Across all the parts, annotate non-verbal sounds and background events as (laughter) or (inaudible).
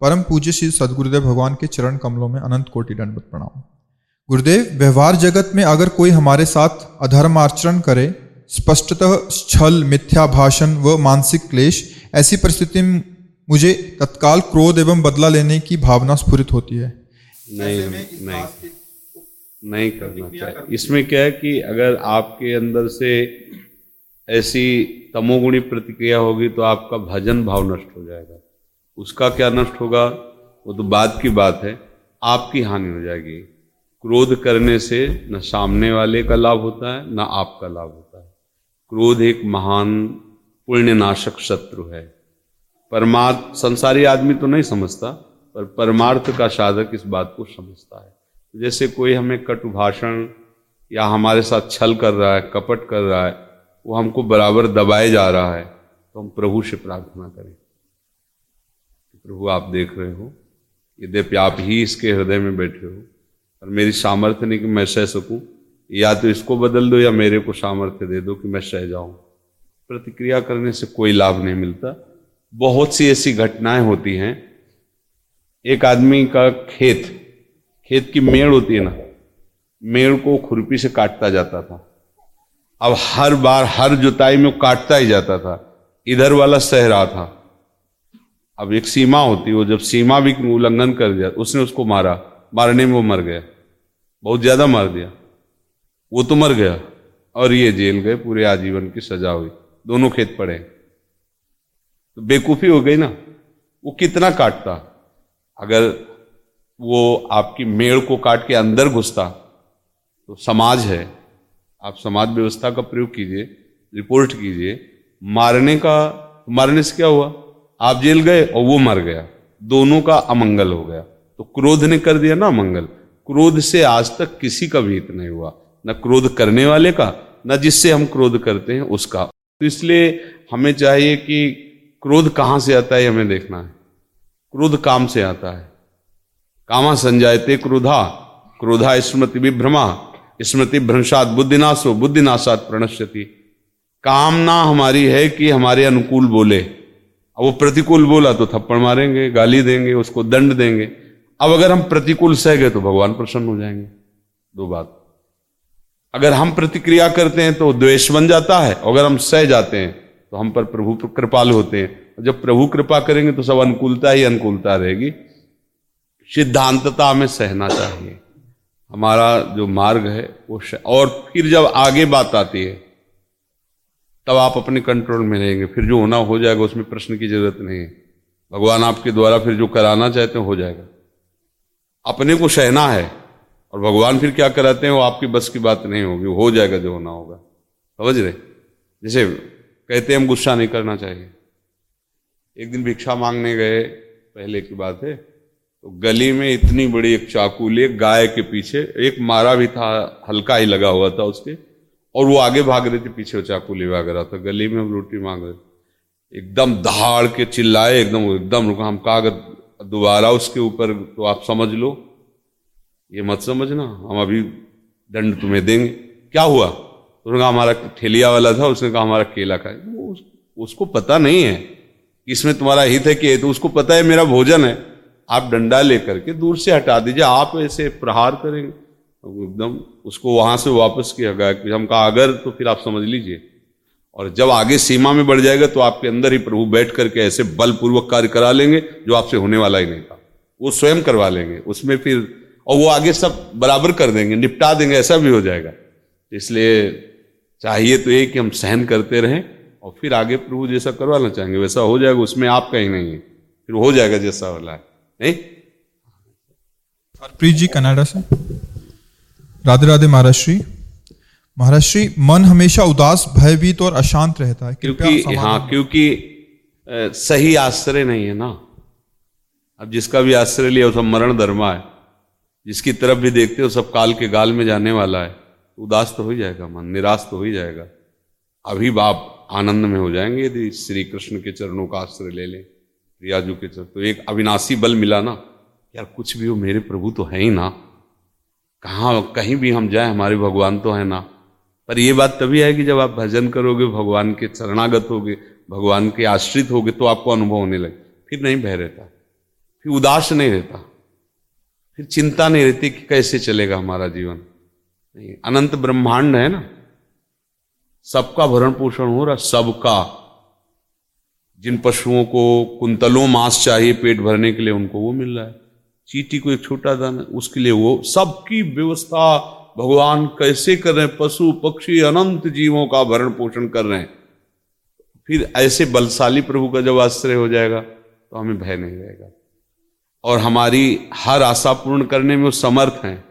परम पूज्य श्री सदगुरुदेव भगवान के चरण कमलों में अनंत कोटि दंडवत प्रणाम। गुरुदेव व्यवहार जगत में अगर कोई हमारे साथ अधर्म आचरण करे स्पष्टतः छल मिथ्या भाषण व मानसिक क्लेश ऐसी परिस्थिति में मुझे तत्काल क्रोध एवं बदला लेने की भावना स्फुरित होती है। नहीं नहीं। नहीं करना चाहिए। इसमें क्या है कि अगर आपके अंदर से ऐसी तमोगुणी प्रतिक्रिया होगी तो आपका भजन भाव नष्ट हो जाएगा। उसका क्या नष्ट होगा? वो तो बाद की बात है। आपकी हानि हो जाएगी। क्रोध करने से न सामने वाले का लाभ होता है, न आपका लाभ होता है। क्रोध एक महान पुण्यनाशक शत्रु है। परमार्थ, संसारी आदमी तो नहीं समझता, पर परमार्थ का साधक इस बात को समझता है। जैसे कोई हमें कटु भाषण या हमारे साथ छल कर रहा है, कपट कर रहा है, वो हमको बराबर दबाए जा रहा है तो हम प्रभु से प्रार्थना करें। प्रभु, आप देख रहे हो। यद्यपि आप ही इसके हृदय में बैठे हो और मेरी सामर्थ्य नहीं कि मैं सह सकूँ। या तो इसको बदल दो या मेरे को सामर्थ्य दे दो कि मैं सह जाऊँ। प्रतिक्रिया करने से कोई लाभ नहीं मिलता। बहुत सी ऐसी घटनाएँ होती हैं। एक आदमी का खेत खेत की मेड़ होती है ना, मेड़ को खुरपी से काटता जाता था। अब हर बार हर जुताई में काटता ही जाता था। इधर वाला सह रहा था। अब एक सीमा होती है वो जब सीमा भी उल्लंघन कर दिया, उसने उसको मारा, मारने में वो मर गया। बहुत ज़्यादा मार दिया। वो तो मर गया और ये जेल गए, पूरे आजीवन की सजा हुई। दोनों खेत पड़े तो बेकूफी हो गई ना। वो कितना काटता? अगर वो आपकी मेड़ को काट के अंदर घुसता तो समाज है। आप समाज व्यवस्था का प्रयोग कीजिए, रिपोर्ट कीजिए। मारने का, मारने से क्या हुआ? आप जेल गए और वो मर गया। दोनों का अमंगल हो गया। तो क्रोध ने कर दिया ना अमंगल। क्रोध से आज तक किसी का भी हित नहीं हुआ। न क्रोध करने वाले का, न जिससे हम क्रोध करते हैं, उसका। तो इसलिए हमें चाहिए कि क्रोध कहाँ से आता है हमें देखना है। क्रोध काम से आता है। कामा संजायते क्रोधा क्रोधा स्मृति विभ्रमा, स्मृति भ्रंशात बुद्धिनाशो, बुद्धिनाशात प्रणश्यति। कामना हमारी है कि हमारे अनुकूल बोले। अब वो प्रतिकूल बोला तो थप्पड़ मारेंगे, गाली देंगे, उसको दंड देंगे। अब अगर हम प्रतिकूल सह गए तो भगवान प्रसन्न हो जाएँगे। दो बात। अगर हम प्रतिक्रिया करते हैं तो द्वेष बन जाता है अगर हम सह जाते हैं तो हम पर प्रभु कृपाल होते हैं। जब प्रभु कृपा करेंगे तो सब अनुकूलता ही अनुकूलता रहेगी। सिद्धांतता में सहना चाहिए। हमारा जो मार्ग है, वो और फिर जब आगे बात आती है तब आप अपने कंट्रोल में रहेंगे। फिर जो होना हो जाएगा, उसमें प्रश्न की ज़रूरत नहीं है। भगवान आपके द्वारा फिर जो कराना चाहते हैं, हो जाएगा। अपने को सहना है, और भगवान फिर क्या कराते हैं, वो आपकी बस की बात नहीं होगी, हो जाएगा जो होना होगा। समझ रहे? जैसे कहते हम गुस्सा नहीं करना चाहिए। एक दिन भिक्षा मांगने गए, पहले की बात है तो गली में इतनी बड़ी एक चाकू लिए गाय के पीछे एक मारा भी था, हल्का ही लगा हुआ था उसके। और वो आगे भाग रहे थे पीछे चाकू ले भाग रहा था गली में हम रोटी मांग रहे थे। एकदम दहाड़ के चिल्लाए एकदम एकदम रुका हम कहा दोबारा उसके ऊपर तो आप समझ लो। ये मत समझना हम अभी दंड तुम्हें देंगे। क्या हुआ? उसने कहा हमारा ठेलिया वाला था उसने कहा हमारा केला खाए। वो उस, उसको पता नहीं है इसमें तुम्हारा हित है कि तो उसको पता है मेरा भोजन है। आप डंडा लेकर के दूर से हटा दीजिए आप ऐसे प्रहार करेंगे। एकदम उसको वहाँ से वापस किया गया कि हम कहा, अगर तो फिर आप समझ लीजिए। और जब आगे सीमा में बढ़ जाएगा तो आपके अंदर ही प्रभु बैठ करके ऐसे बलपूर्वक कार्य करा लेंगे जो आपसे होने वाला ही नहीं था। वो स्वयं करवा लेंगे, उसमें फिर और वो आगे सब बराबर कर देंगे, निपटा देंगे, ऐसा भी हो जाएगा। इसलिए चाहिए तो ये कि हम सहन करते रहें और फिर आगे प्रभु जैसा करवाना चाहेंगे, वैसा हो जाएगा, उसमें आप कहीं नहीं है। फिर हो जाएगा जैसा वाला है। नहीं? हरप्रीत जी, कनाडा से? राधे राधे महाराष्ट्री महाराष्ट्री मन हमेशा उदास भयभीत और अशांत रहता है। क्योंकि हाँ क्योंकि सही आश्रय नहीं है ना। अब जिसका भी आश्रय लिया वो सब मरण धर्मा है। जिसकी तरफ़ भी देखते हो सब काल के गाल में जाने वाला है। उदास तो हो ही जाएगा मन निराश तो हो ही जाएगा। अभी बाप आनंद में हो जाएँगे यदि श्री कृष्ण के चरणों का आश्रय ले लें रियाजू के चरण तो एक अविनाशी बल मिला ना। यार कुछ भी हो मेरे प्रभु तो है ही ना। कहाँ कहीं भी हम जाए, हमारे भगवान तो है ना। पर यह बात तभी आएगी जब आप भजन करोगे, भगवान के शरणागत होगे, भगवान के आश्रित होगे तो आपको अनुभव होने लगे। फिर नहीं बह रहता। फिर उदास नहीं रहता। फिर चिंता नहीं रहती कि कैसे चलेगा हमारा जीवन। नहीं, अनंत ब्रह्मांड है ना। सबका भरण पोषण हो रहा, सबका। जिन पशुओं को कुंतलों मांस चाहिए पेट भरने के लिए, उनको वो मिल रहा है। चीटी को एक छोटा दाना, उसके लिए वो सबकी व्यवस्था भगवान कैसे कर रहे हैं, पशु, पक्षी, अनंत जीवों का भरण पोषण कर रहे हैं। फिर ऐसे बलशाली प्रभु का जब आश्रय हो जाएगा तो हमें भय नहीं रहेगा। और हमारी हर आशा पूर्ण करने में वो समर्थ हैं।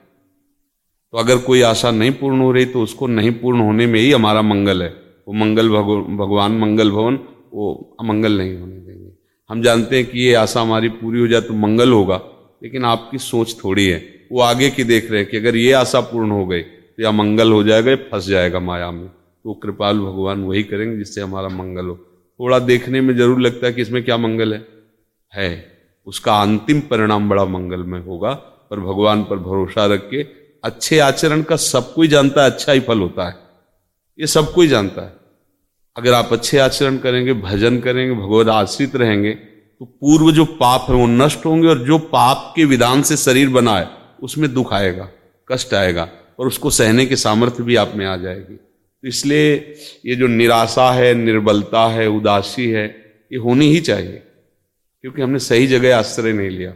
तो अगर कोई आशा नहीं पूर्ण हो रही तो उसको नहीं पूर्ण होने में ही हमारा मंगल है। वो मंगल भगवान मंगल भवन, वो अमंगल नहीं होने देंगे। हम जानते हैं कि ये आशा हमारी पूरी हो जाए तो मंगल होगा। लेकिन आपकी सोच थोड़ी है। वो आगे की देख रहे हैं कि अगर ये आशा पूर्ण हो गई तो या मंगल हो जाएगा फंस जाएगा माया में तो कृपाल भगवान वही करेंगे जिससे हमारा मंगल हो। थोड़ा देखने में ज़रूर लगता है कि इसमें क्या मंगल है। है, उसका अंतिम परिणाम बड़ा मंगलमय होगा, पर भगवान पर भरोसा रख के अच्छे आचरण का सब कोई जानता है अच्छा ही फल होता है। ये सब कोई जानता है। अगर आप अच्छे आचरण करेंगे, भजन करेंगे, भगवत आश्रित रहेंगे तो पूर्व जो पाप है वो नष्ट होंगे और जो पाप के विधान से शरीर बना है, उसमें दुख आएगा, कष्ट आएगा और उसको सहने के सामर्थ्य भी आप में आ जाएगी। तो इसलिए ये जो निराशा है, निर्बलता है, उदासी है, ये होनी ही चाहिए, क्योंकि हमने सही जगह आश्रय नहीं लिया।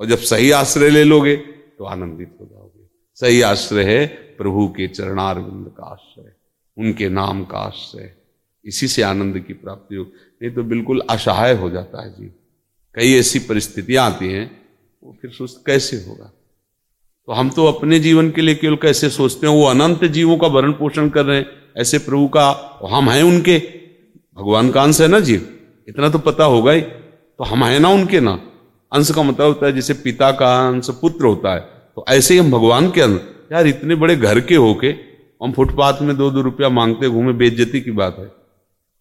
और जब सही आश्रय ले लोगे तो आनंदित हो जाओगे। सही आश्रय है प्रभु के चरणारविंद का आश्रय, उनके नाम का आश्रय। इसी से आनंद की प्राप्ति हो। नहीं तो बिल्कुल असहाय हो जाता है जी कई ऐसी परिस्थितियाँ आती हैं, वो फिर सोच कैसे होगा? तो हम तो अपने जीवन के लिए केवल कैसे सोचते हैं, वो अनंत जीवों का भरण पोषण कर रहे हैं, ऐसे प्रभु का हम हैं उनके। भगवान का अंश है ना जीव? इतना तो पता होगा ही। तो हम हैं ना उनके ना? अंश का मतलब होता है, जैसे पिता का अंश पुत्र होता है तो ऐसे ही हम भगवान के अंश। यार, इतने बड़े घर के होके हम फुटपाथ में दो दो रुपया मांगते, घूमे, बेइज्जती की बात है।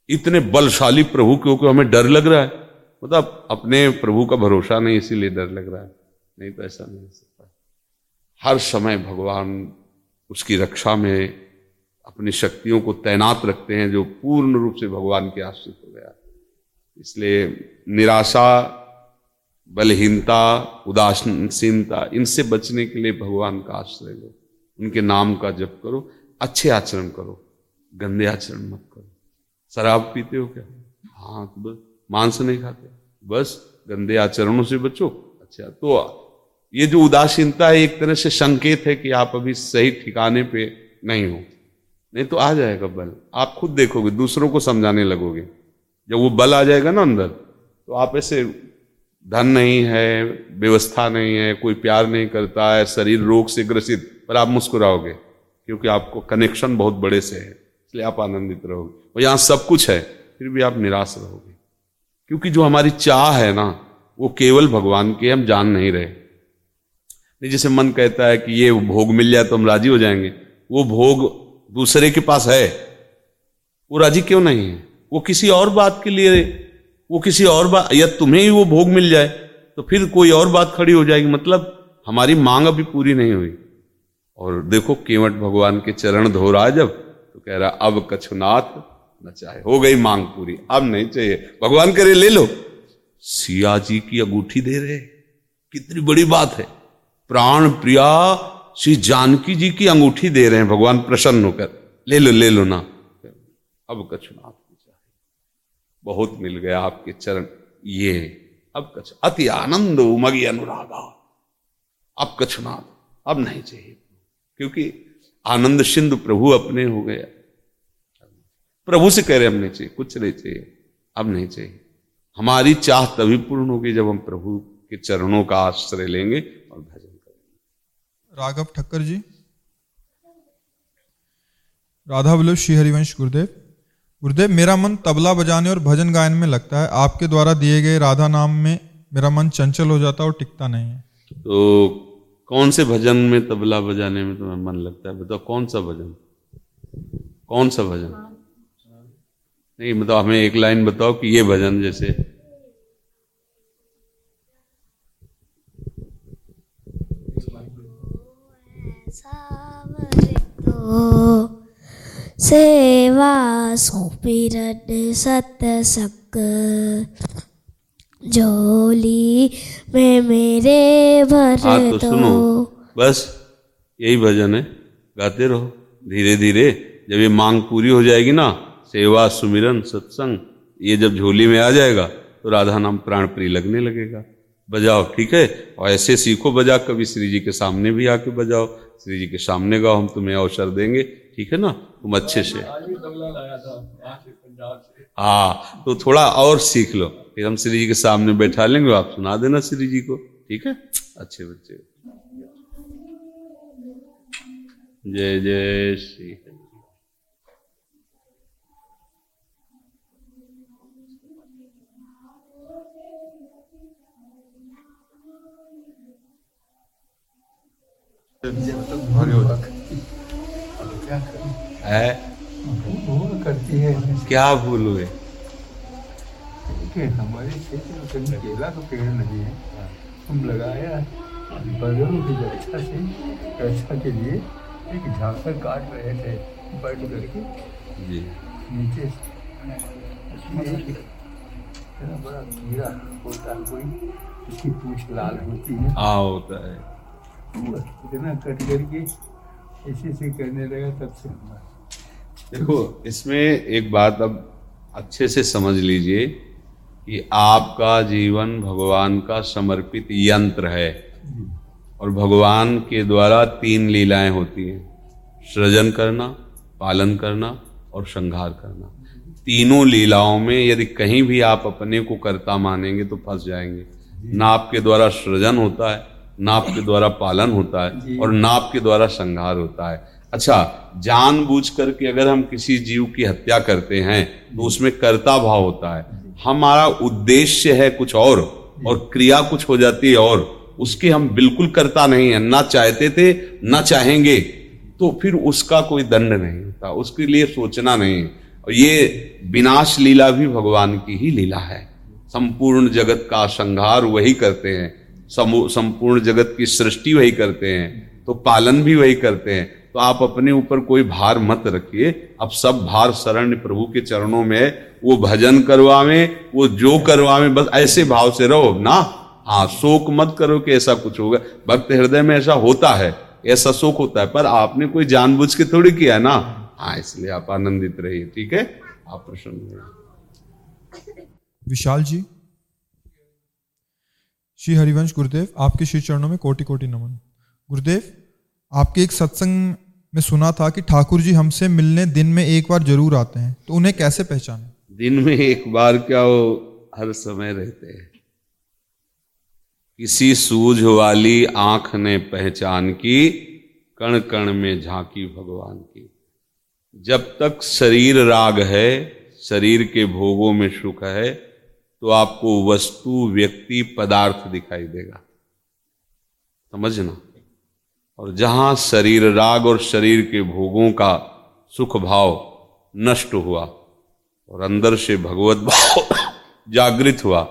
इतने बलशाली प्रभु के क्योंकि हमें डर लग रहा है। मतलब अपने प्रभु का भरोसा नहीं, इसीलिए डर लग रहा है। नहीं तो ऐसा नहीं हो सकता। हर समय भगवान उसकी रक्षा में अपनी शक्तियों को तैनात रखते हैं, जो पूर्ण रूप से भगवान के आश्रित हो गया। इसलिए निराशा, बलहीनता, उदासीनता, इनसे बचने के लिए भगवान का आश्रय लो। उनके नाम का जप करो, अच्छे आचरण करो, गंदे आचरण मत करो। शराब पीते हो क्या? हाँ तो बस। मांस नहीं खाते। बस गंदे आचरणों से बचो। अच्छा तो ये जो उदासीनता है, एक तरह से संकेत है कि आप अभी सही ठिकाने पे नहीं हो। नहीं तो आ जाएगा बल। आप खुद देखोगे, दूसरों को समझाने लगोगे। जब वो बल आ जाएगा ना अंदर तो आप ऐसे धन नहीं है, व्यवस्था नहीं है, कोई प्यार नहीं करता है, शरीर रोग से ग्रसित, पर आप मुस्कुराओगे, क्योंकि आपको कनेक्शन बहुत बड़े से है। इसलिए आप आनंदित रहोगे। और यहाँ सब कुछ है, फिर भी आप निराश रहोगे। क्योंकि जो हमारी चाह है ना, वो केवल भगवान के हम जान नहीं रहे। नहीं, जैसे मन कहता है कि ये भोग मिल जाए तो हम राज़ी हो जाएँगे, वो भोग दूसरे के पास है, वो राज़ी क्यों नहीं है? वो किसी और बात के लिए, वो किसी और बात, या तुम्हें ही वो भोग मिल जाए तो फिर कोई और बात खड़ी हो जाएगी। मतलब हमारी मांग अभी पूरी नहीं हुई। और देखो, केवट भगवान के चरण धो रहा है जब तो कह रहा, अब कछुनाथ न चाहे। हो गई मांग पूरी। अब नहीं चाहिए। भगवान करे ले लो। सिया जी की अंगूठी दे रहे। कितनी बड़ी बात है। प्राण प्रिया, श्री जानकी जी की अंगूठी दे रहे हैं। भगवान प्रसन्न होकर। ले लो ले लो ना। अब कछुनाथ चाहे। बहुत मिल गया आपके चरण। ये अब कछ, अति आनंद उमगी अनुरागा। अब कछुनाथ। अब नहीं चाहिए। क्योंकि आनंद सिंधु प्रभु अपने हो गया। प्रभु से कह रहे हम नहीं चाहिए कुछ नहीं चाहिए अब नहीं चाहिए। हमारी चाह तभी पूर्ण होगी जब हम प्रभु के चरणों का आश्रय लेंगे और भजन करेंगे। राघव ठक्कर जी। राधा बल्लभ श्री हरिवंश गुरुदेव। गुरुदेव मेरा मन तबला बजाने और भजन गायन में लगता है। आपके द्वारा दिए गए राधा नाम में मेरा मन चंचल हो जाता है और टिकता नहीं है। तो कौन से भजन में तबला बजाने में तुम्हें मन लगता है? बताओ कौन सा भजन? कौन सा भजन? नहीं मतलब हमें एक लाइन बताओ कि ये भजन जैसे। सेवा सुपिरड सत सक झोली में मेरे भर हाँ तो सुनो। बस यही भजन है। गाते रहो धीरे धीरे जब ये मांग पूरी हो जाएगी ना सेवा सुमिरन सत्संग, ये जब झोली में आ जाएगा तो राधा नाम प्राण प्रिय लगने लगेगा। बजाओ, ठीक है? और ऐसे सीखो, बजा कभी श्री जी के सामने भी आके बजाओ। श्री जी के सामने गाओ, हम तुम्हें अवसर देंगे, ठीक है ना? तुम अच्छे से। हाँ तो थोड़ा और सीख लो। फिर हम श्री जी के सामने बैठा लेंगे, आप सुना देना श्री जी को, ठीक है? अच्छे बच्चे। जय जय श्री है भूल करती है क्या भूल हुए? हमारे क्षेत्र में केला का पेड़ नहीं है। हम लगाया की रक्षा से रक्षा के लिए एक काट रहे थे बैठ करके जी। नीचे बड़ा कीड़ा होता है कोई उसकी पूछ लाल होती है। हाँ होता है। इतना कट करके ऐसे ऐसे करने लगा तब से हमारा देखो इसमें एक बात अब अच्छे से समझ लीजिए कि आपका जीवन भगवान का समर्पित यंत्र है। और भगवान के द्वारा तीन लीलाएँ होती हैं। सृजन करना पालन करना और संहार करना। तीनों लीलाओं में यदि कहीं भी आप अपने को कर्ता मानेंगे तो फंस जाएँगे। ना आपके द्वारा सृजन होता है ना आपके द्वारा पालन होता है और ना आपके द्वारा संहार होता है। अच्छा जानबूझ करके अगर हम किसी जीव की हत्या करते हैं तो उसमें कर्ता भाव होता है। हमारा उद्देश्य है कुछ और और क्रिया कुछ हो जाती है और, उसके हम बिल्कुल करता नहीं है, ना चाहते थे, ना चाहेंगे तो फिर उसका कोई दंड नहीं होता, उसके लिए सोचना नहीं। और ये विनाश लीला भी भगवान की ही लीला है। संपूर्ण जगत का संहार वही करते हैं संपूर्ण जगत की सृष्टि वही करते हैं तो पालन भी वही करते हैं। तो आप अपने ऊपर कोई भार मत रखिए। अब सब भार शरण प्रभु के चरणों में वो भजन करवावे, वो जो करवावे, बस ऐसे भाव से रहो ना। हाँ शोक मत करो कि ऐसा कुछ होगा। भक्त हृदय में ऐसा होता है, ऐसा शोक होता है, पर आपने कोई जानबूझ के थोड़ी किया है ना। हाँ इसलिए आप आनंदित रहिए, ठीक है? आप प्रसन्न विशाल जी, श्री हरिवंश गुरुदेव, आपके श्री चरणों में कोटि कोटि नमन। गुरुदेव, आपके एक सत्संग में सुना था कि ठाकुर जी हमसे मिलने दिन में एक बार ज़रूर आते हैं तो उन्हें कैसे पहचाने? दिन में एक बार क्या वो हर समय रहते हैं। किसी सूझ वाली आँख ने पहचान की कण कण में झांकी भगवान की। जब तक शरीर राग है, शरीर के भोगों में सुख है तो आपको वस्तु, व्यक्ति, पदार्थ दिखाई देगा। समझना? और जहाँ शरीर राग और शरीर के भोगों का सुख भाव नष्ट हुआ और अंदर से भगवत भाव (coughs) जागृत हुआ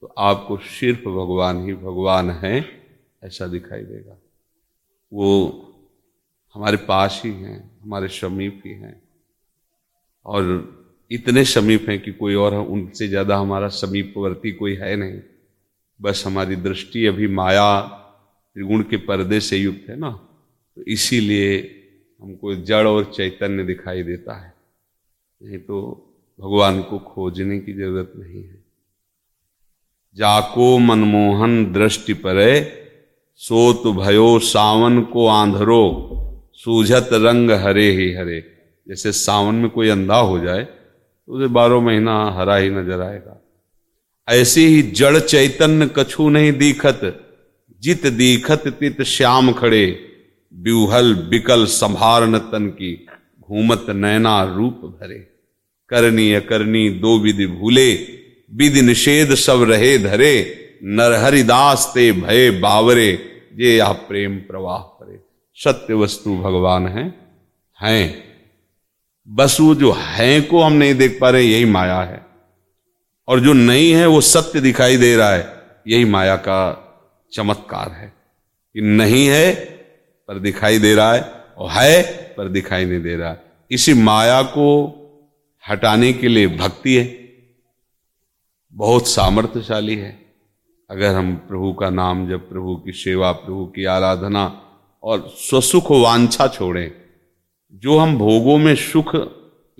तो आपको सिर्फ़ भगवान ही भगवान है, ऐसा दिखाई देगा। वो हमारे पास ही हैं, हमारे समीप ही हैं। और इतने समीप हैं कि कोई और उनसे ज़्यादा हमारा समीपवर्ती कोई है नहीं। बस हमारी दृष्टि अभी माया त्रिगुण के पर्दे से युक्त है ना? तो इसीलिए हमको जड़ और चैतन्य दिखाई देता है। नहीं तो भगवान को खोजने की ज़रूरत नहीं है। जाको मनमोहन दृष्टि परे, सोत भयो सावन को आंधरो, सूझत रंग हरे ही हरे। जैसे सावन में कोई अंधा हो जाए तो उसे बारह महीना हरा ही नज़र आएगा। ऐसे ही जड़ चैतन्य कछु नहीं दीखत। जित दीखत तित श्याम खड़े, ब्यूहल बिकल संभार तन की, घूमत नैना रूप भरे। करनी अकरनी दो विधि भूले, विधि निषेध सब रहे धरे। नरहरिदास ते भय बावरे ये या प्रेम प्रवाह करे सत्य वस्तु भगवान है, हैं। बस वो जो है को हम नहीं देख पा रहे, यही माया है। और जो नहीं है, वो सत्य दिखाई दे रहा है, यही माया का चमत्कार है कि नहीं है, पर दिखाई दे रहा है, और है, पर दिखाई नहीं दे रहा। है इसी माया को हटाने के लिए भक्ति है। बहुत सामर्थ्यशाली है। अगर हम प्रभु का नाम जब, प्रभु की सेवा, प्रभु की आराधना और स्वसुख वांछा छोड़ें, जो हम भोगों में सुख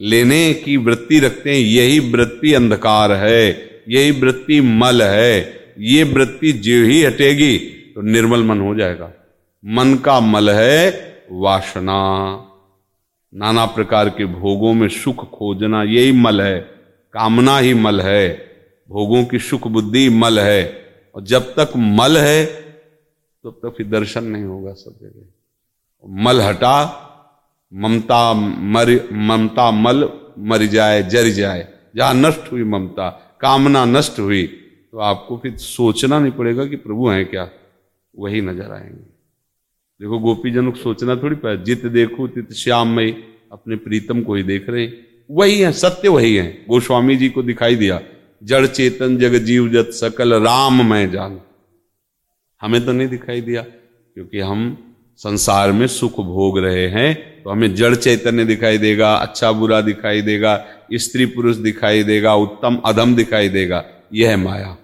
लेने की वृत्ति रखते हैं, यही वृत्ति अंधकार है, यही वृत्ति मल है। ये वृत्ति जो ही हटेगी तो निर्मल मन हो जाएगा। मन का मल है वासना। नाना प्रकार के भोगों में सुख खोजना यही मल है। कामना ही मल है। भोगों की सुख बुद्धि मल है। और जब तक मल है, तब तो तक फिर दर्शन नहीं होगा सब जगह। मल हटा, ममता मर, ममता मल मर जाए, जर जाए। जहाँ नष्ट हुई ममता, कामना नष्ट हुई तो आपको फिर सोचना नहीं पड़ेगा कि प्रभु हैं क्या? वही नज़र आएँगे। देखो गोपी जनों को सोचना थोड़ी पाए जित देखो, तित श्याम मई, अपने प्रीतम को ही देख रहे हैं। वही है, सत्य वही है। गोस्वामी जी को दिखाई दिया। जड़ चेतन, जग जीव जत सकल, राम मैं जान। हमें तो नहीं दिखाई दिया, क्योंकि हम संसार में सुख भोग रहे हैं। तो हमें जड़ चैतन्य दिखाई देगा अच्छा बुरा दिखाई देगा, स्त्री पुरुष दिखाई देगा, उत्तम अधम दिखाई देगा। यह है माया।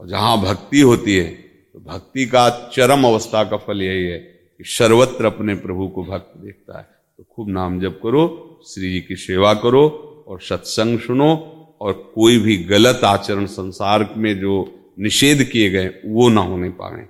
और जहाँ भक्ति होती है तो भक्ति का चरम अवस्था का फल यही है कि सर्वत्र अपने प्रभु को भक्त देखता है। तो खूब नाम जप करो, श्री जी की सेवा करो और सत्संग सुनो और कोई भी गलत आचरण संसार में जो निषेध किए गए, वो ना होने पाए।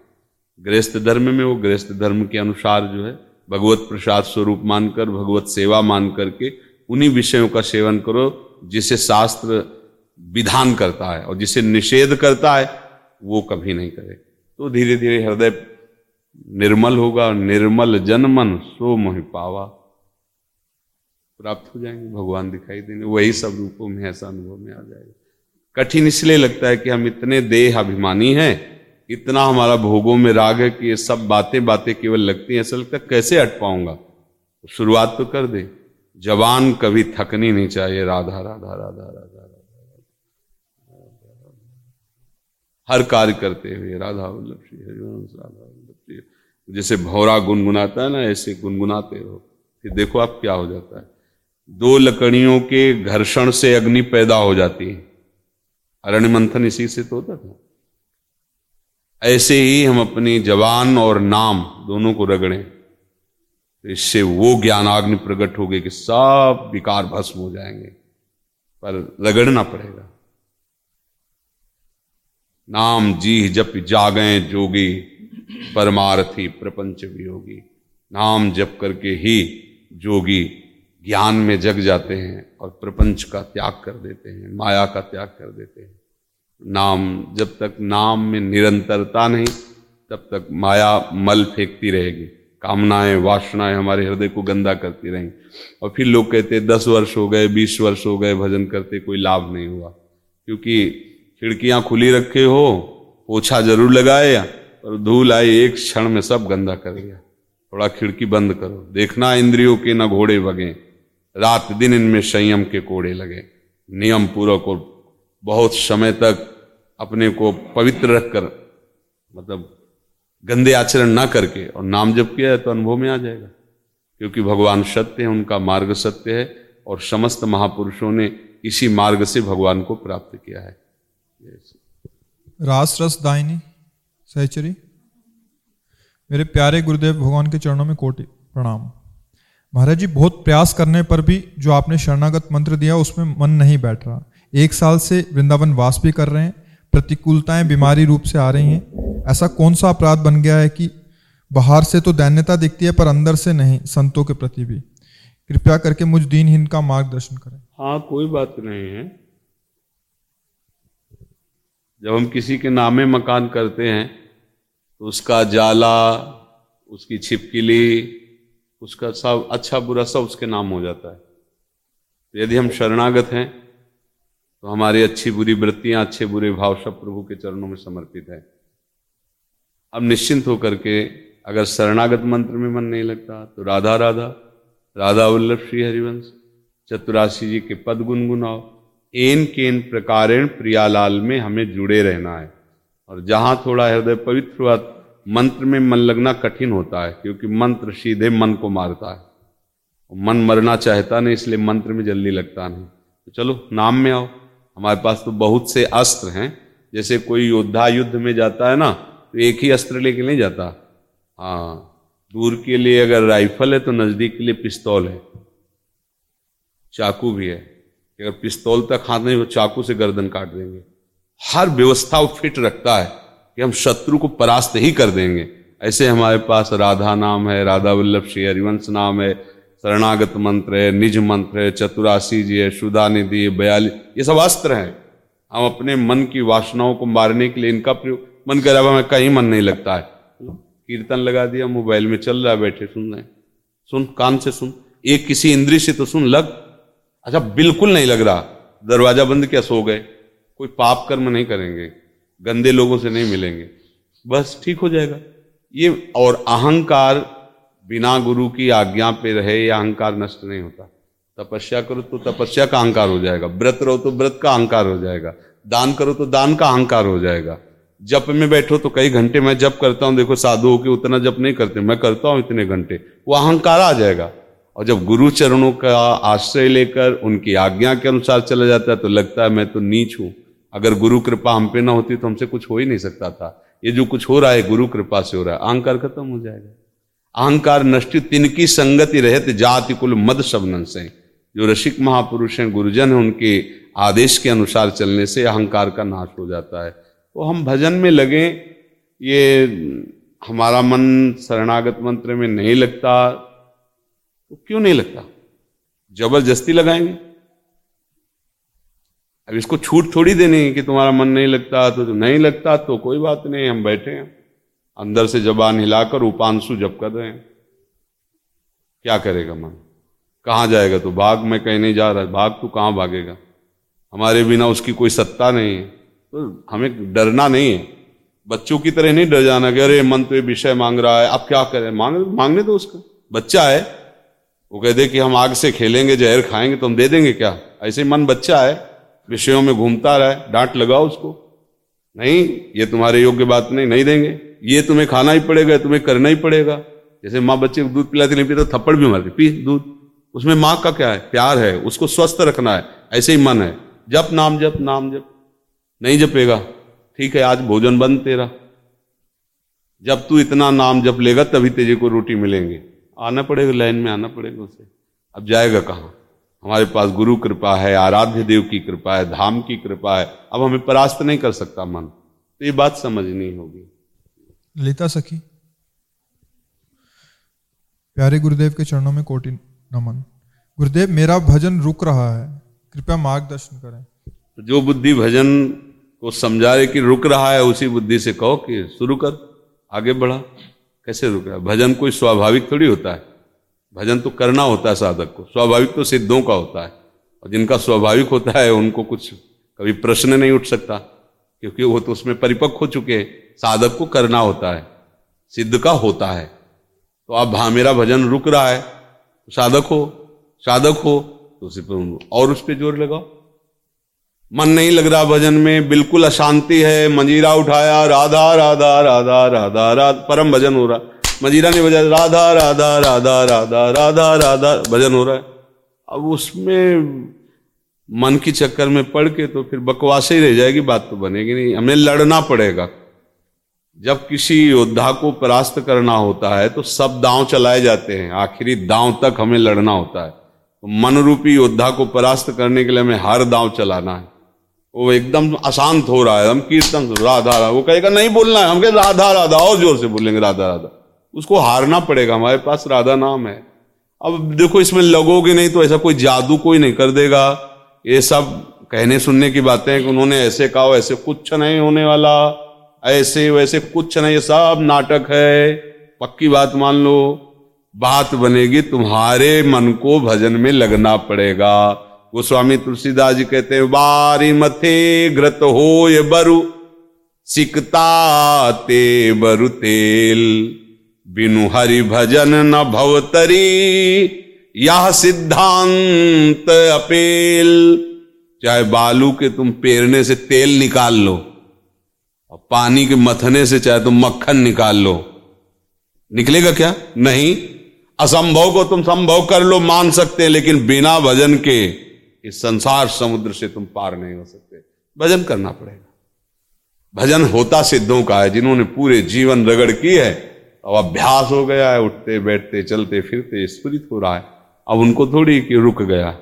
गृहस्थ धर्म में वो गृहस्थ धर्म के अनुसार जो है, भगवत प्रसाद स्वरूप मानकर, भगवत सेवा मान करके उन्हीं विषयों का सेवन करो, जिसे शास्त्र विधान करता है और जिसे निषेध करता है, वो कभी नहीं करे तो धीरे धीरे हृदय निर्मल होगा निर्मल जनमन सो मोहि पावा। प्राप्त हो जाएँगे, भगवान दिखाई देने वही सब रूपों में, ऐसा अनुभव में आ जाएगा। कठिन इसलिए लगता है कि हम इतने देह अभिमानी हैं, इतना हमारा भोगों में राग है कि ये सब बातें बातें केवल लगती हैं। ऐसा लगता है, कैसे हट पाऊँगा? तो शुरुआत तो कर दे। जवान कभी थकनी नहीं चाहिए। राधा राधा राधा राधा राधा। हर कार्य करते हुए, राधा वल्लभ श्री हरिवंश राधा वल्लभ श्री जैसे भौरा गुनगुनाता है ना, ऐसे गुनगुनाते हो। फिर देखो आप क्या हो जाता है। दो लकड़ियों के घर्षण से अग्नि पैदा हो जाती है। अरण्य मंथन इसी से तो होता था। ऐसे ही हम अपनी जवान और नाम दोनों को रगड़ें। तो इससे वो ज्ञानाग्नि प्रकट होगी कि सब विकार भस्म हो जाएँगे। पर रगड़ना पड़ेगा। नाम जी जप जागे जोगी, परमार्थी प्रपंच वियोगी। नाम जप करके ही जोगी ज्ञान में जग जाते हैं और प्रपंच का त्याग कर देते हैं, माया का त्याग कर देते हैं। नाम जब तक नाम में निरंतरता नहीं, तब तक माया मल फेंकती रहेगी। कामनाएँ, वासनाएँ हमारे हृदय को गंदा करती रहीं। और फिर लोग कहते हैं, दस वर्ष हो गए, बीस वर्ष हो गए, भजन करते कोई लाभ नहीं हुआ। क्योंकि खिड़कियाँ खुली रखे हो, पोछा ज़रूर लगाए और धूल आई एक क्षण में सब गंदा कर गया थोड़ा खिड़की बंद करो, देखना इंद्रियों के न घोड़े बगे। रात दिन इनमें संयम के कोड़े लगे। नियम पूर्वक और बहुत समय तक अपने को पवित्र रखकर मतलब गंदे आचरण ना करके, और नाम जप किया है तो अनुभव में आ जाएगा। क्योंकि भगवान सत्य है, उनका मार्ग सत्य है, और समस्त महापुरुषों ने इसी मार्ग से भगवान को प्राप्त किया है। रास रस दायनी सहचरी। मेरे प्यारे गुरुदेव भगवान के चरणों में कोटि प्रणाम। महाराज जी बहुत प्रयास करने पर भी जो आपने शरणागत मंत्र दिया उसमें मन नहीं बैठ रहा। एक साल से वृंदावन वास भी कर रहे हैं प्रतिकूलताएँ बीमारी रूप से आ रही हैं। ऐसा कौन सा अपराध बन गया है कि बाहर से तो दैन्यता दिखती है पर अंदर से नहीं संतों के प्रति भी। कृपया करके मुझ दीनहीन का मार्गदर्शन करें। हाँ कोई बात नहीं है। जब हम किसी के नामे मकान करते हैं तो उसका जाला, उसकी छिपकिली, उसका सब अच्छा बुरा सब उसके नाम हो जाता है। तो यदि हम शरणागत हैं तो हमारी अच्छी बुरी वृत्तियाँ, अच्छे बुरे भाव सब प्रभु के चरणों में समर्पित है। अब निश्चिंत होकर के अगर शरणागत मंत्र में मन नहीं लगता तो राधा राधा राधा वल्लभ श्री हरिवंश, चतुराशी जी के पद गुनगुनाओ। एन केन प्रकारेण प्रियालाल में हमें जुड़े रहना है। और जहाँ थोड़ा हृदय पवित्र हुआ, मंत्र में मन लगना कठिन होता है, क्योंकि मंत्र सीधे मन को मारता है। मन मरना चाहता नहीं, इसलिए मंत्र में जल्दी लगता नहीं। तो चलो, नाम में आओ। हमारे पास तो बहुत से अस्त्र हैं। जैसे कोई योद्धा युद्ध में जाता है ना तो एक ही अस्त्र लेके नहीं जाता। हाँ दूर के लिए अगर राइफल है तो नज़दीक के लिए पिस्तौल है। चाकू भी है। अगर पिस्तौल तक हाथ नहीं तो चाकू से गर्दन काट देंगे। हर व्यवस्था वो फिट रखता है कि हम शत्रु को परास्त ही कर देंगे। ऐसे हमारे पास राधा नाम है, राधा वल्लभ श्री हरिवंश नाम है, शरणागत मंत्र है, निज मंत्र है, चतुरासी जी है शुदा निधि है, बयाली, ये सब अस्त्र हैं। हम अपने मन की वासनाओं को मारने के लिए इनका प्रयोग, मन कर रहा हमें कहीं मन नहीं लगता है। कीर्तन लगा दिया, मोबाइल में चल रहा है, बैठे सुन रहे सुन, कान से सुन। एक किसी इंद्री से तो सुन, लग। अच्छा बिल्कुल नहीं लग रहा। दरवाज़ा बंद क्या, सो गए। कोई पाप कर्म नहीं करेंगे, गंदे लोगों से नहीं मिलेंगे। बस ठीक हो जाएगा। ये, और अहंकार बिना गुरु की आज्ञा पे रहे, या अहंकार नष्ट नहीं होता। तपस्या करो तो तपस्या का अहंकार हो जाएगा। व्रत रहो तो व्रत का अहंकार हो जाएगा। दान करो तो दान का अहंकार हो जाएगा। जप में बैठो तो कई घंटे, मैं जप करता हूँ, देखो साधु हो के उतना जप नहीं करते, मैं करता हूँ इतने घंटे, वो अहंकार आ जाएगा। और जब गुरु चरणों का आश्रय लेकर उनकी आज्ञा के अनुसार चला जाता है तो लगता है मैं तो नीच हूँ। अगर गुरु कृपा हम पे ना होती तो हमसे कुछ हो ही नहीं सकता था। ये जो कुछ हो रहा है, गुरु कृपा से हो रहा है। अहंकार खत्म हो जाएगा। अहंकार नष्ट तिनकी संगति रहते जाति कुल मद शबनन से। जो रसिक महापुरुष हैं, गुरुजन हैं, उनके आदेश के अनुसार चलने से अहंकार का नाश हो जाता है। तो हम भजन में लगे, ये हमारा मन शरणागत मंत्र में नहीं लगता तो क्यों नहीं लगता? ज़बरदस्ती लगाएँगे। अब इसको छूट थोड़ी देनी है कि तुम्हारा मन नहीं लगता तो, तो नहीं लगता तो कोई बात नहीं हम बैठे हैं। अंदर से जबान हिलाकर उपांशु जब कर रहे हैं। क्या करेगा मन? कहाँ जाएगा तो? भाग में कहीं नहीं जा रहा भाग तो कहाँ भागेगा? हमारे बिना उसकी कोई सत्ता नहीं है। तो हमें डरना नहीं है। बच्चों की तरह नहीं डर जाना कि अरे मन तो ये विषय मांग रहा है अब क्या करें? मांग मांगने दो उसका। बच्चा है वो कह दे कि हम आग से खेलेंगे, जहर खाएँगे तो हम दे देंगे क्या? ऐसे मन बच्चा है, विषयों में घूमता रहा है, डांट लगाओ उसको। नहीं, ये तुम्हारे योग्य बात नहीं नहीं देंगे। ये तुम्हें खाना ही पड़ेगा तुम्हें करना ही पड़ेगा। जैसे माँ बच्चे को दूध पिलाती नहीं पी तो थप्पड़ भी मारती, पी दूध। उसमें माँ का क्या है? प्यार है, उसको स्वस्थ रखना है, ऐसे ही मन है। जप नाम जप नाम, जप। नहीं जपेगा। ठीक है, आज भोजन बंद तेरा। जब तू इतना नाम जप लेगा, तभी तेजे को रोटी मिलेंगे। आना पड़ेगा लाइन में आना पड़ेगा उसे। अब जाएगा कहाँ? हमारे पास गुरु कृपा है आराध्य देव की कृपा है धाम की कृपा है। अब हमें परास्त नहीं कर सकता मन। तो ये बात समझनी होगी। ललिता सखी। प्यारे गुरुदेव के चरणों में कोटि नमन। गुरुदेव मेरा भजन रुक रहा है। कृपया मार्गदर्शन करें। तो जो बुद्धि भजन को समझा रहे कि रुक रहा है उसी बुद्धि से कहो कि शुरू कर आगे बढ़ा। कैसे रुक रहा भजन कोई स्वाभाविक थोड़ी होता है। भजन तो करना होता है साधक को। स्वाभाविक तो सिद्धों का होता है। और जिनका स्वाभाविक होता है, उनको कुछ कभी प्रश्न नहीं उठ सकता, क्योंकि वो तो उसमें परिपक्व हो चुके हैं। साधक को करना होता है। सिद्ध का होता है। तो अब हाँ मेरा भजन रुक रहा है तो साधक हो साधक हो तो उसी और उस पर ज़ोर लगाओ। मन नहीं लग रहा भजन में, बिल्कुल अशांति है, मंजीरा उठाया, राधा राधा राधा राधा राधा परम भजन हो रहा। मंजीरा ने बजाया, राधा राधा राधा राधा राधा राधा, भजन हो रहा है। अब उसमें मन की चक्कर में पड़ के तो फिर बकवास ही रह जाएगी, बात तो बनेगी नहीं। हमें लड़ना पड़ेगा। जब किसी योद्धा को परास्त करना होता है तो सब दांव चलाए जाते हैं। आखिरी दांव तक हमें लड़ना होता है। तो मन रूपी योद्धा को परास्त करने के लिए हमें हर दांव चलाना है। वो एकदम अशांत हो रहा है, हम कीर्तन राधा राधा। वो कहेगा, नहीं बोलना है। हम कहे, राधा राधा। और ज़ोर से बोलेंगे, राधा राधा। उसको हारना पड़ेगा, हमारे पास राधा नाम है। अब देखो, इसमें लगोगे नहीं तो ऐसा कोई जादू कोई नहीं कर देगा। ये सब कहने सुनने की बातें हैं कि उन्होंने ऐसे कहा, ऐसे कुछ नहीं होने वाला। ऐसे, वैसे कुछ नहीं सब नाटक है। पक्की बात मान लो, बात बनेगी, तुम्हारे मन को भजन में लगना पड़ेगा। गोस्वामी तुलसीदास जी कहते हैं, बारी मथे घृत हो ये बरु, सिकता ते बरु तेल। बिनु हरि भजन न भवतरी यह सिद्धांत अपेल। चाहे बालू के तुम पेरने से तेल निकाल लो, और पानी के मथने से चाहे तुम मक्खन निकाल लो। निकलेगा क्या? नहीं। असंभव को तुम संभव कर लो, मान सकते हैं, लेकिन बिना भजन के इस संसार समुद्र से तुम पार नहीं हो सकते। भजन करना पड़ेगा। भजन होता सिद्धों का है, जिन्होंने पूरे जीवन रगड़ की है। अब अभ्यास हो गया है, उठते, बैठते, चलते, फिरते, स्फुरित हो रहा है। अब उनको थोड़ी कि रुक गया।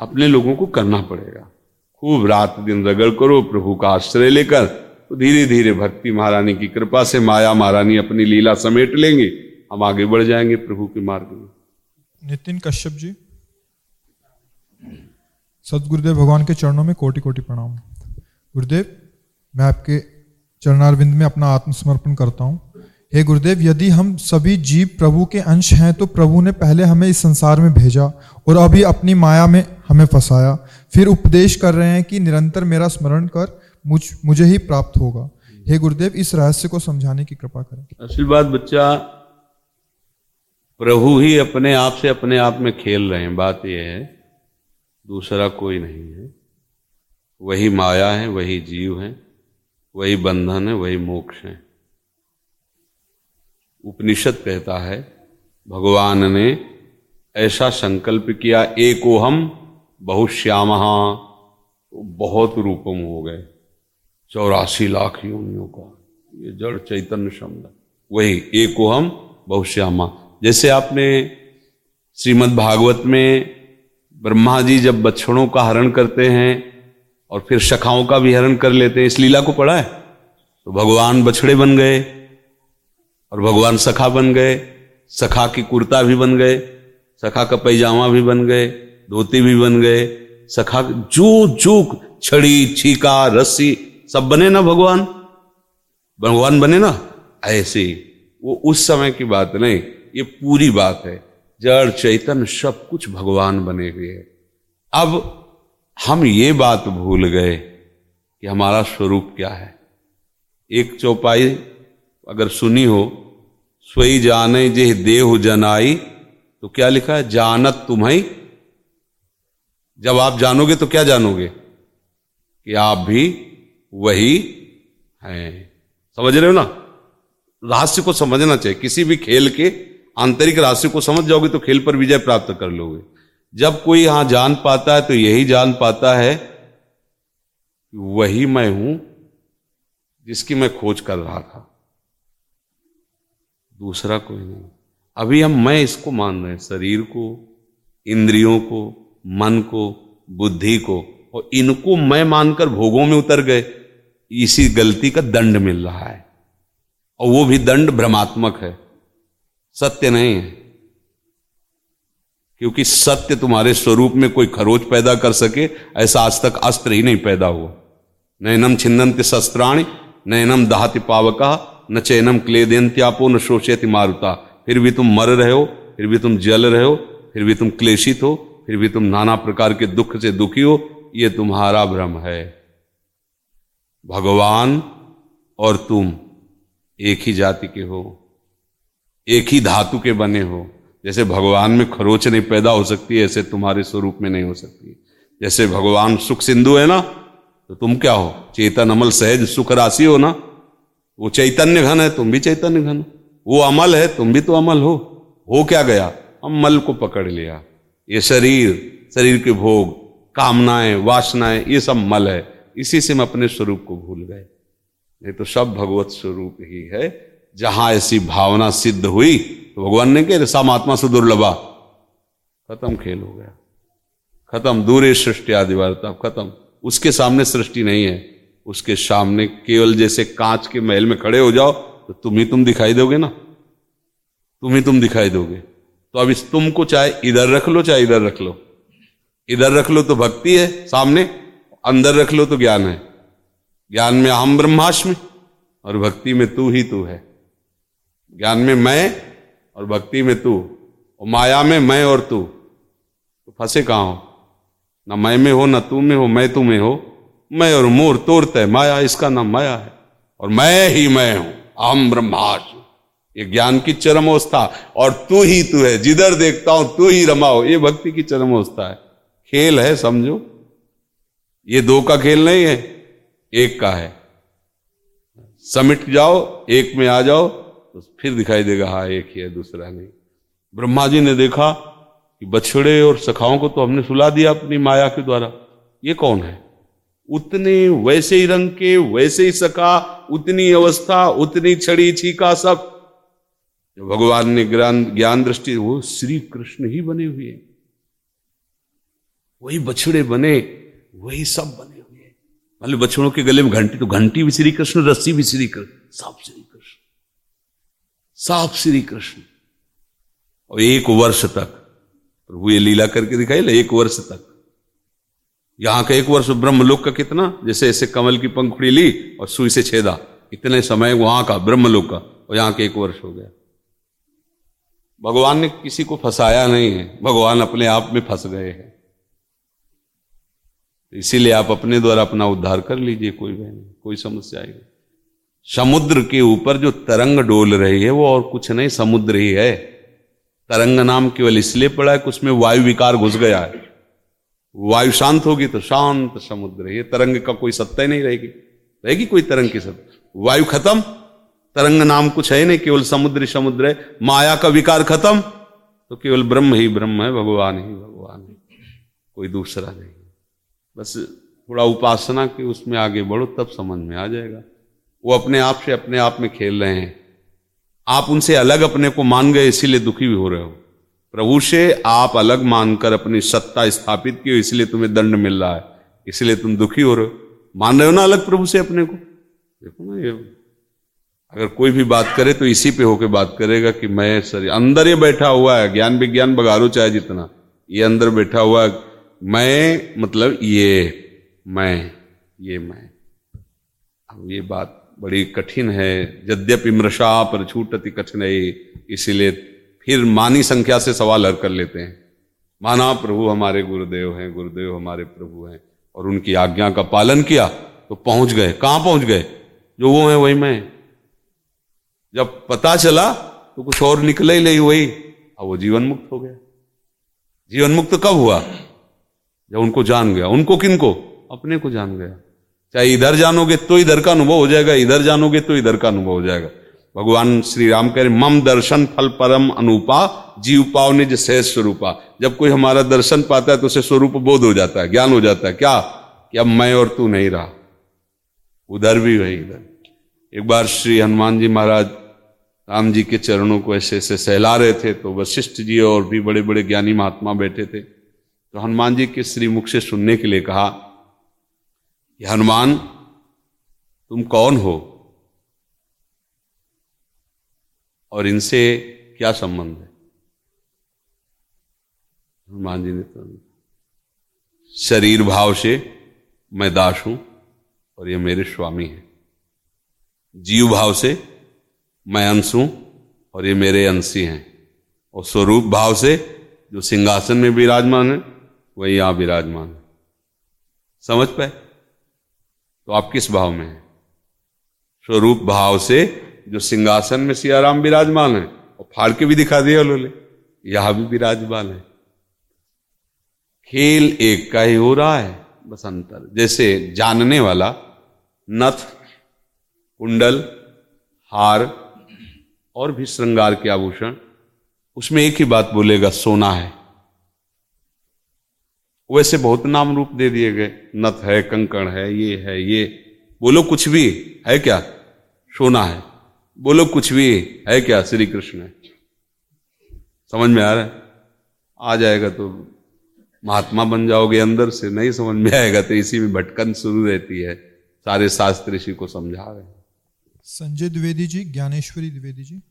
अपने लोगों को करना पड़ेगा। खूब रात दिन रगड़ करो, प्रभु का आश्रय लेकर। तो धीरे धीरे भक्ति महारानी की कृपा से माया महारानी अपनी लीला समेट लेंगे। हम आगे बढ़ जाएँगे प्रभु के मार्ग में। नितिन कश्यप जी। सदगुरुदेव भगवान के चरणों में कोटि कोटि प्रणाम। गुरुदेव, मैं आपके चरणारविंद में अपना आत्मसमर्पण करता हूँ। हे गुरुदेव, यदि हम सभी जीव प्रभु के अंश हैं तो प्रभु ने पहले हमें इस संसार में भेजा और अभी अपनी माया में हमें फंसाया। फिर उपदेश कर रहे हैं कि निरंतर मेरा स्मरण कर, मुझ, मुझे ही प्राप्त होगा। हे गुरुदेव, इस रहस्य को समझाने की कृपा करें। आशीर्वाद बच्चा, प्रभु ही अपने आप से अपने आप में खेल रहे हैं। बात यह है दूसरा कोई नहीं है। वही माया है, वही जीव है, वही बंधन है, वही मोक्ष है। उपनिषद कहता है, भगवान ने ऐसा संकल्प किया, एको हम बहुश्याम बहुत रूपम हो गए, चौरासी लाख योनियों का। ये जड़ चैतन्य शब्द। वही, एको हम बहुश्यामा जैसे आपने श्रीमद् भागवत में ब्रह्मा जी जब बछड़ों का हरण करते हैं और फिर शखाओं का भी हरण कर लेते हैं, इस लीला को पढ़ा है? तो भगवान बछड़े बन गए और भगवान सखा बन गए, सखा की कुर्ता भी बन गए, सखा का पैजामा भी बन गए, धोती भी बन गए, सखा जो जो छड़ी, छीका, रस्सी, सब बने ना भगवान? भगवान बने ना? ऐसे वो उस समय की बात नहीं, ये पूरी बात है। जड़ चैतन सब कुछ भगवान बने हुए अब हम ये बात भूल गए कि हमारा स्वरूप क्या है। एक चौपाई अगर सुनी हो स्वई जाने जे देह जनाई तो क्या लिखा है? जानत तुम्हें। जब आप जानोगे तो क्या जानोगे? कि आप भी वही हैं। समझ रहे हो ना? रहस्य को समझना चाहिए। किसी भी खेल के आंतरिक राशि को समझ जाओगे तो खेल पर विजय प्राप्त कर लोगे। जब कोई यहाँ जान पाता है तो यही जान पाता है कि वही मैं हूँ जिसकी मैं खोज कर रहा था। दूसरा कोई नहीं। अभी हम, मैं इसको मान रहे हैं, शरीर को, इंद्रियों को, मन को, बुद्धि को, और इनको मैं मानकर भोगों में उतर गए। इसी गलती का दंड मिल रहा है। और वो भी दंड भ्रमात्मक है। सत्य नहीं है। क्योंकि सत्य तुम्हारे स्वरूप में कोई खरोच पैदा कर सके, ऐसा आज तक अस्त्र ही नहीं पैदा हुआ। नैनम छिन्नंत शस्त्राणी नैनम दहाति पावका, न चैनम क्लेदेन्त्यापो न शोषयति मारुता। फिर भी तुम मर रहे हो, फिर भी तुम जल रहे हो, फिर भी तुम क्लेशित हो, फिर भी तुम नाना प्रकार के दुख से दुखी हो, ये तुम्हारा भ्रम है। भगवान और तुम एक ही जाति के हो। एक ही धातु के बने हो। जैसे भगवान में खरोच नहीं पैदा हो सकती ऐसे तुम्हारे स्वरूप में नहीं हो सकती। जैसे भगवान सुख सिंधु है ना तो तुम क्या हो? चेतन अमल सहज सुख राशि हो ना। वो चैतन्य घन है, तुम भी चैतन्य घन हो। वो अमल है, तुम भी तो अमल हो। हो क्या गया? हम मल को पकड़ लिया। ये शरीर शरीर के भोग, कामनाएँ, वासनाएँ, ये सब मल है। इसी से हम अपने स्वरूप को भूल गए। नहीं तो सब भगवत स्वरूप ही है। जहाँ ऐसी भावना सिद्ध हुई तो भगवान ने कह रसा महात्मा से दुर्लभा। खत्म खेल हो गया। खत्म, दूरे सृष्टि आदि खत्म। उसके सामने सृष्टि नहीं है। उसके सामने केवल जैसे कांच के महल में खड़े हो जाओ तो तुम ही तुम दिखाई दोगे ना। तुम ही तुम दिखाई दोगे। तो अब इस तुम को चाहे इधर रख लो, चाहे इधर रख लो। इधर रख लो तो भक्ति है, सामने। अंदर रख लो तो ज्ञान है। ज्ञान में अहम ब्रह्माष्टमी और भक्ति में तू ही तू है। ज्ञान में मैं और भक्ति में तू और माया में मैं और तू। तो फंसे कहाँ हो? ना मैं में हो, ना तू में हो, मैं तू में हो। मैं और मोर तोड़ते है। माया इसका नाम माया है। और मैं ही मैं हूँ। अहम ब्रह्माष्टमी ये ज्ञान की चरम अवस्था और तू ही तू है। जिधर देखता हूँ, तू ही रमाओ ये भक्ति की चरम अवस्था है। खेल है, समझो। ये दो का खेल नहीं है, एक का है। समिट जाओ, एक में आ जाओ। तो फिर दिखाई देगा हाँ एक ही है, दूसरा नहीं। ब्रह्मा जी ने देखा कि बछड़े और सखाओं को तो हमने सुला दिया अपनी माया के द्वारा। ये कौन है? उतने वैसे ही रंग के, वैसे ही सका, उतनी अवस्था, उतनी छड़ी, छीका सब। भगवान ने ज्ञान ज्ञान दृष्टि, वो श्री कृष्ण ही बने हुए वही बछड़े बने, वही सब बने हुए मतलब बछड़ों के गले में घंटी तो घंटी भी श्री कृष्ण, रस्सी भी श्री कृष्ण, सब श्री कृष्ण। साफ़ श्री कृष्ण। और एक वर्ष तक, प्रभु ये लीला करके दिखाई ले, एक वर्ष तक। यहाँ का एक वर्ष ब्रह्मलोक का कितना? जैसे ऐसे कमल की पंखुड़ी ली और सुई से छेदा। इतने समय वहाँ का ब्रह्मलोक का, और यहाँ के एक वर्ष हो गया। भगवान ने किसी को फंसाया नहीं है। भगवान अपने आप में फंस गए हैं। इसीलिए आप अपने द्वारा अपना उद्धार कर लीजिए, कोई बहन कोई समस्या आएगी समुद्र के ऊपर जो तरंग डोल रही है, वो और कुछ नहीं, समुद्र ही है। तरंग नाम केवल इसलिए पड़ा है कि उसमें वायु विकार घुस गया है। वायु शांत होगी तो शांत समुद्र है। तरंग का कोई सत्ता ही नहीं रहेगी। रहेगी कोई तरंग की सत्ता? वायु खत्म? तरंग नाम कुछ है नहीं, केवल समुद्र ही समुद्र है। माया का विकार खत्म? तो केवल ब्रह्म ही ब्रह्म है, भगवान ही भगवान है। कोई दूसरा नहीं बस थोड़ा उपासना के उसमें आगे बढ़ो, तब समझ में आ जाएगा। वो अपने आप से अपने आप में खेल रहे हैं। आप उनसे अलग अपने को मान गए, इसीलिए दुखी भी हो रहे हो। प्रभु से आप अलग मानकर अपनी सत्ता स्थापित की इसलिए तुम्हें दंड मिल रहा है। इसलिए तुम दुखी हो रहे हो। मान रहे हो ना अलग प्रभु से अपने को? देखो ना ये, अगर कोई भी बात करे तो इसी पे होके बात करेगा कि मैं सर, अंदर ये बैठा हुआ है, ज्ञान विज्ञान बगारो चाहे जितना। ये अंदर बैठा हुआ है, मैं मतलब ये, मैं ये मैं। अब ये बात बड़ी कठिन है। यद्यपि मृषा पर छूटती कठिन इसीलिए फिर मानी संख्या से सवाल हर कर लेते हैं। माना प्रभु हमारे गुरुदेव हैं, गुरुदेव हमारे प्रभु हैं, और उनकी आज्ञा का पालन किया तो पहुँच गए। कहाँ पहुँच गए? जो वो है, वही मैं। जब पता चला तो कुछ और निकले ही नहीं, वही। अब वो जीवन मुक्त हो गया। जीवन मुक्त कब हुआ? जब उनको जान गया। उनको किनको? अपने को जान गया। चाहे इधर जानोगे तो इधर का अनुभव हो जाएगा, इधर जानोगे तो इधर का अनुभव हो जाएगा। भगवान श्री राम कह रहे, मम दर्शन फल परम अनुपा, जीव पाव निज सहज स्वरूपा। जब कोई हमारा दर्शन पाता है तो उसे स्वरूप बोध हो जाता है, ज्ञान हो जाता है। क्या? कि अब मैं और तू नहीं रहा। उधर भी वही इधर। एक बार श्री हनुमान जी महाराज राम जी के चरणों को ऐसे ऐसे सहला रहे थे तो वशिष्ठ जी और भी बड़े बड़े ज्ञानी महात्मा बैठे थे। तो हनुमान जी के श्री मुख से सुनने के लिए कहा कि हनुमान, तुम कौन हो? और इनसे क्या संबंध है? हनुमान जी ने तो शरीर भाव से मैं दास हूँ और ये मेरे स्वामी हैं। जीव भाव से मैं अंश हूँ और ये मेरे अंशी हैं। और स्वरूप भाव से जो सिंहासन में विराजमान है, वही यहाँ विराजमान है। समझ पाए? तो आप किस भाव में हैं? स्वरूप भाव से जो सिंहासन में सियाराम विराजमान है, और फाड़ के भी दिखा दिया उन्होंने, यहाँ भी विराजमान है। खेल एक का ही हो रहा है, बस अंतर। जैसे जानने वाला नथ, कुंडल, हार, और भी श्रृंगार के आभूषण, उसमें एक ही बात बोलेगा, सोना है। वैसे बहुत नाम रूप दे दिए गए। नथ है, कंकण है, ये है, ये। बोलो कुछ भी, है क्या? सोना है। बोलो कुछ भी, है क्या? श्री कृष्ण है। समझ में आ रहा है? आ जाएगा तो महात्मा बन जाओगे अंदर से। नहीं समझ में आएगा तो इसी में भटकन शुरू रहती है। सारे शास्त्र इसी को समझा रहे हैं। संजय द्विवेदी जी, ज्ञानेश्वरी द्विवेदी जी।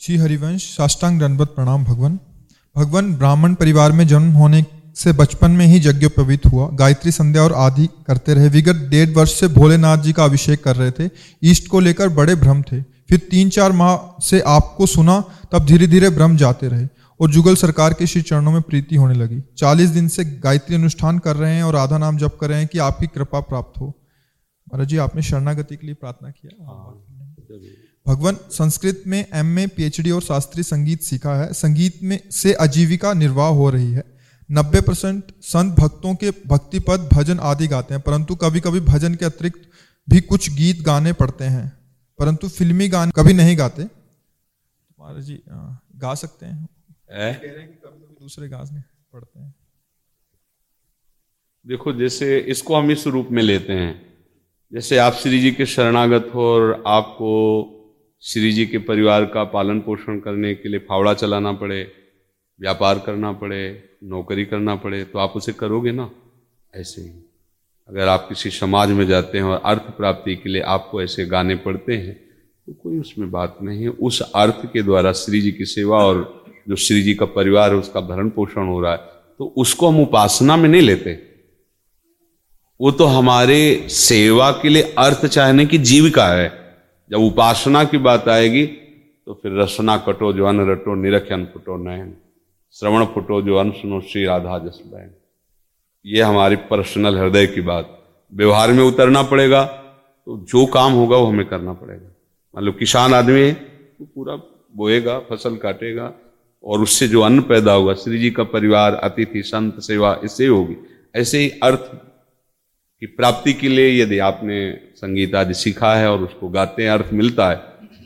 श्री हरिवंश, साष्टांग दंडवत प्रणाम, भगवान। भगवान ब्राह्मण परिवार में जन्म होने से बचपन में ही यज्ञोपवीत हुआ। गायत्री संध्या और आदि करते रहे। विगत डेढ़ वर्ष से भोलेनाथ जी का अभिषेक कर रहे थे। ईस्ट को लेकर बड़े भ्रम थे। फिर तीन चार माह से आपको सुना, तब धीरे धीरे भ्रम जाते रहे और जुगल सरकार के श्री चरणों में प्रीति होने लगी। चालीस दिन से गायत्री अनुष्ठान कर रहे हैं और आधा नाम जप कर रहे हैं कि आपकी कृपा प्राप्त हो। महाराज जी, आपने शरणागति के लिए प्रार्थना किया। भगवान संस्कृत में एम ए पीएचडी और शास्त्रीय संगीत सीखा है। संगीत में से आजीविका निर्वाह हो रही है। नब्बे परसेंट संत भक्तों के भक्ति पद भजन आदि गाते हैं परंतु कभी कभी भजन के अतिरिक्त भी कुछ गीत गाने पड़ते हैं परंतु फिल्मी गाने कभी नहीं गाते। महाराज जी गा सकते हैं। है? कह रहे हैं कि कभी कभी दूसरे गाने पड़ते हैं। देखो जैसे इसको हम इस रूप में लेते हैं। जैसे आप श्री जी के शरणागत हो और आपको श्री जी के परिवार का पालन पोषण करने के लिए फावड़ा चलाना पड़े, व्यापार करना पड़े, नौकरी करना पड़े तो आप उसे करोगे ना? ऐसे ही। अगर आप किसी समाज में जाते हैं और अर्थ प्राप्ति के लिए आपको ऐसे गाने पड़ते हैं तो कोई उसमें बात नहीं है। उस अर्थ के द्वारा श्री जी की सेवा और जो श्री जी का परिवार है, उसका भरण पोषण हो रहा है तो उसको हम उपासना में नहीं लेते। वो तो हमारे सेवा के लिए अर्थ चाहने की जीविका है। जब उपासना की बात आएगी तो फिर रसना कटो जो अन्न रटो निरक्षण फुटो नयन। श्रवण फुटो जो अन्न सुनो, श्री राधा जस बहन ये हमारी पर्सनल हृदय की बात। व्यवहार में उतरना पड़ेगा तो जो काम होगा वो हमें करना पड़ेगा। मतलब किसान आदमी है तो पूरा बोएगा, फ़सल काटेगा, और उससे जो अन्न पैदा होगा श्री जी का परिवार, अतिथि, संत, सेवा, इससे होगी। ऐसे ही अर्थ की प्राप्ति के लिए यदि आपने संगीत आदि सीखा है और उसको गाते हैं, अर्थ मिलता है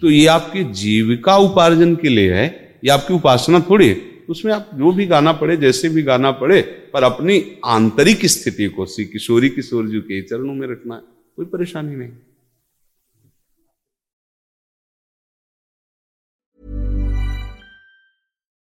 तो ये आपकी जीविका उपार्जन के लिए है, ये आपकी उपासना थोड़ी है। उसमें आप जो भी गाना पड़े जैसे भी गाना पड़े पर अपनी आंतरिक स्थिति को, श्री किशोरी किशोर जी के चरणों में रखना, कोई परेशानी नहीं।